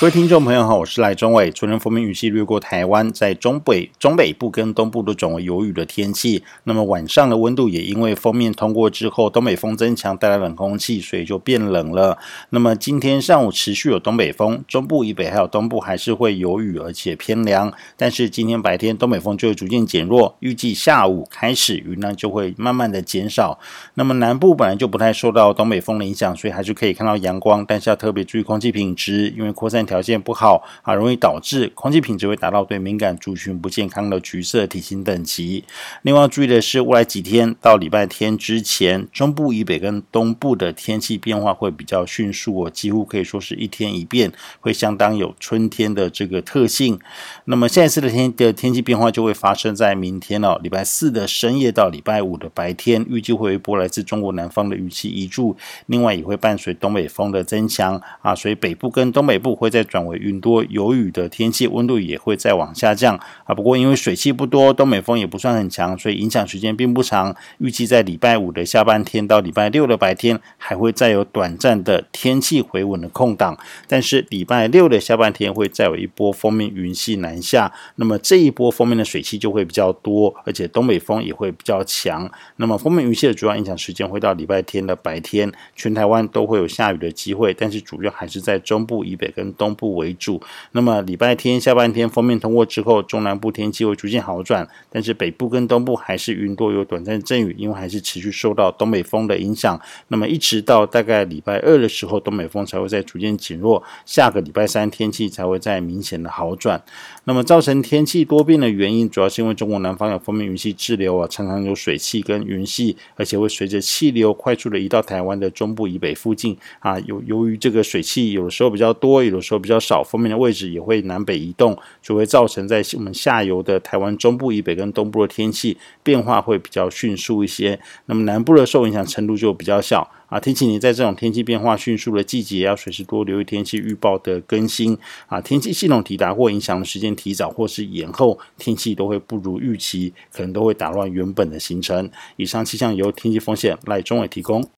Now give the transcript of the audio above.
各位听众朋友好，我是赖中伟。昨天锋面雨系掠过台湾，在中北、中北部跟东部都转为有雨的天气。那么晚上的温度也因为锋面通过之后，东北风增强带来冷空气，所以就变冷了。那么今天上午持续有东北风，中部以北还有东部还是会有雨，而且偏凉。但是今天白天东北风就会逐渐减弱，预计下午开始云量就会慢慢的减少。那么南部本来就不太受到东北风的影响，所以还是可以看到阳光，但是要特别注意空气品质，因为扩散。条件不好啊，容易导致空气品质会达到对敏感族群不健康的橘色体型等级。另外要注意的是，未来几天到礼拜天之前，中部以北跟东部的天气变化会比较迅速哦，几乎可以说是一天一变，会相当有春天的这个特性。那么下一次的天的天气变化就会发生在明天哦，礼拜四的深夜到礼拜五的白天，预计会有一波来自中国南方的雨气挹注，另外也会伴随东北风的增强啊，所以北部跟东北部会在转为云多有雨的天气，温度也会再往下降啊。不过因为水汽不多，东北风也不算很强，所以影响时间并不长。预计在礼拜五的下半天到礼拜六的白天，还会再有短暂的天气回稳的空档。但是礼拜六的下半天会再有一波锋面云系南下，那么这一波锋面的水汽就会比较多，而且东北风也会比较强。那么锋面云系的主要影响时间会到礼拜天的白天，全台湾都会有下雨的机会，但是主要还是在中部以北跟东。东部为主，那么礼拜天下半天锋面通过之后，中南部天气会逐渐好转，但是北部跟东部还是云多有短暂阵雨，因为还是持续受到东北风的影响。那么一直到大概礼拜二的时候，东北风才会再逐渐减弱，下个礼拜三天气才会再明显的好转。那么造成天气多变的原因，主要是因为中国南方有锋面云系滞留啊，常常有水汽跟云系，而且会随着气流快速的移到台湾的中部以北附近啊。由由于这个水汽有的时候比较多，有的时候比较少，锋面的位置也会南北移动，就会造成在我们下游的台湾中部以北跟东部的天气变化会比较迅速一些。那么南部的受影响程度就比较小啊。提醒你，在这种天气变化迅速的季节，要随时多留意天气预报的更新啊。天气系统抵达或影响的时间提早或是延后，天气都会不如预期，可能都会打乱原本的行程。以上气象由天气风险赖中伟提供。